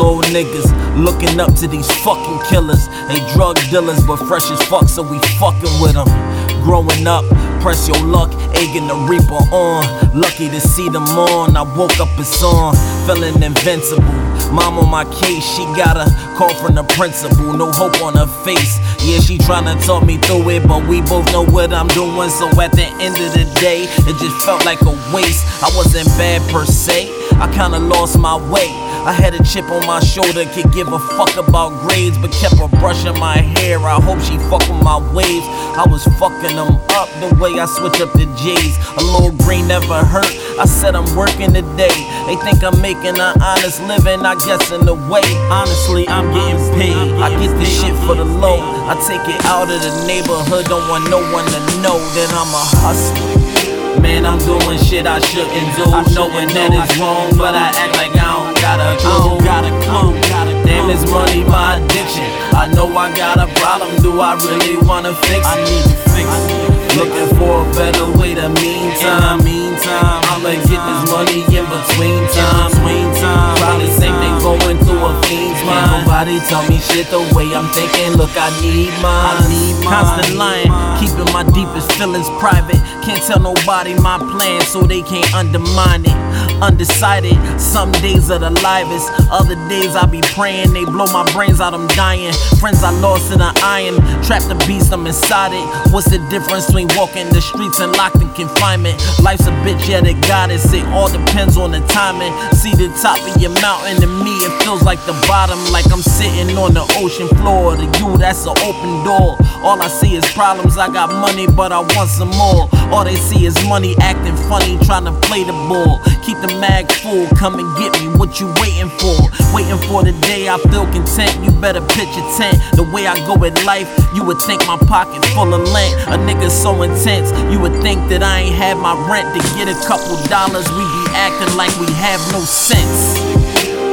niggas looking up to these fucking killers. They drug dealers, but fresh as fuck, so we fucking with them. Growing up, press your luck, egging the reaper on. Lucky to see them on. I woke up, it's on, feeling invincible. Mom on my case, she got a call from the principal. No hope on her face. Yeah, she tryna talk me through it, but we both know what I'm doing. So at the end of the day, it just felt like a waste. I wasn't bad per se, I kinda lost my way. I had a chip on my shoulder, could give a fuck about grades, but kept a brush in my hair. I hope she fuck with my waves. I was fucking them up the way I switch up the J's. A little green never hurt. I said I'm working today. They think I'm making an honest living, I guess in a way. Honestly, I'm getting paid. I get this shit for the low. I take it out of the neighborhood, don't want no one to know that I'm a hustler. Man, I'm doing shit I shouldn't do, knowing that it's wrong, but I act like I don't gotta go. Gotta come. Damn, this money my addiction. I know I got a problem. Do I really wanna fix it? I need to fix it. Looking for a better way to meantime. Meantime, I'ma get this money in between time. Between time, probably same thing going a fiend's mind. Nobody tell me shit the way I'm thinking. Look, I need mine. I need mine. Constant lying, keeping my deepest feelings private. Can't tell nobody my plan, so they can't undermine it. Undecided, some days are the livest. Other days I be praying, they blow my brains out, I'm dying. Friends I lost in an iron, trapped the beast, I'm inside it. What's the difference between walking the streets and locked in confinement? Life's a bitch, yeah, they got it. It all depends on the timing. See the top of your mountain, to me it feels like the bottom, like I'm sitting on the ocean floor. To you, that's an open door. All I see is problems. I got money, but I want some more. All they see is money acting funny, trying to play the ball. Keep the mag full, come and get me. What you waiting for? Waiting for the day I feel content. You better pitch a tent. The way I go with life, you would think my pocket full of lint. A nigga so intense, you would think that I ain't had my rent to get a couple dollars. We be acting like we have no sense.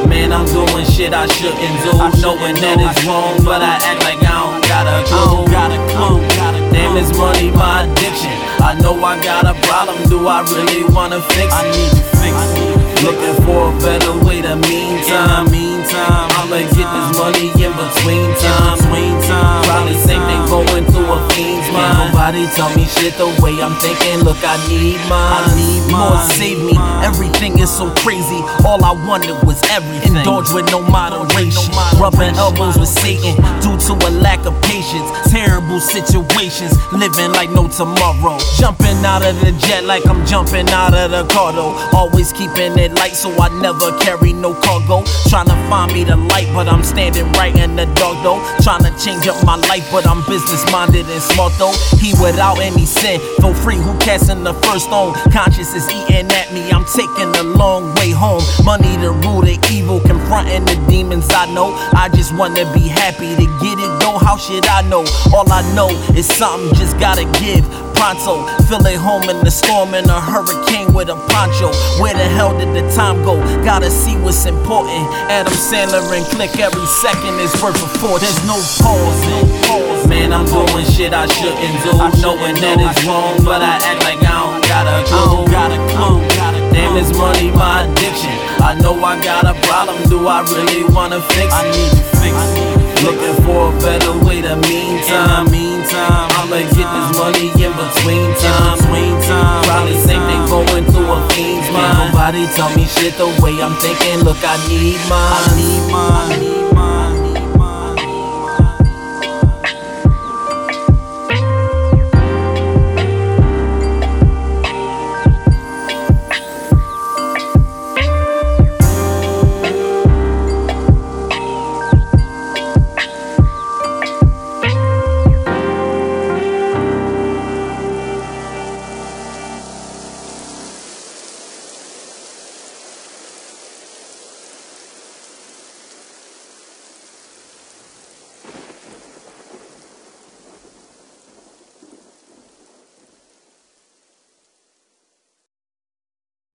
Man, I'm doing shit I shouldn't do, I knowing that it's wrong, but I act like I don't gotta go. Gotta come. Damn, this money my addiction. I know I got a problem. Do I really wanna fix it? I need to fix it. Looking for a better way to meantime. Meantime, I'ma get this money in between time. Between time, probably same thing going through a fiend's mind. Nobody tell me shit the way I'm thinking. Look, I need mine. I need more. Save me. Everything is so crazy. All I wanted was everything. Indulge with no moderation. Rubbing elbows with Satan due to a lack of patience. Terrible situations. Living like no tomorrow. Jumping out of the jet like I'm jumping out of the car though. Always keeping it light so I never carry no cargo. Trying to find me the light, but I'm standing right in the dark though. Trying to change up my life, but I'm business minded and smart though. He without any sin. Feel free who casting the first stone. Conscience is eating at me. I'm taking the long way home. Money to rule the evil, confronting the demons I know. I just wanna be happy to get it though. How should I know? All I know is something just gotta give. Pronto, feel at home in the storm in a hurricane with a poncho. Where the hell did the time go? Gotta see what's important. Adam Sandler and click every second is worth a fortune. There's no pause. no pause. Man, I'm doing shit I shouldn't do, I knowing that it's wrong, but I act like I don't gotta go. Gotta come. Damn, this money my addiction. I know I got a problem. Do I really wanna fix it? I need to fix it. Looking for a better way to meantime. Meantime, I'ma get this money in between time. Between time, probably same thing going through a fiend's mind. Nobody tell me shit the way I'm thinking. Look, I need mine. I need mine.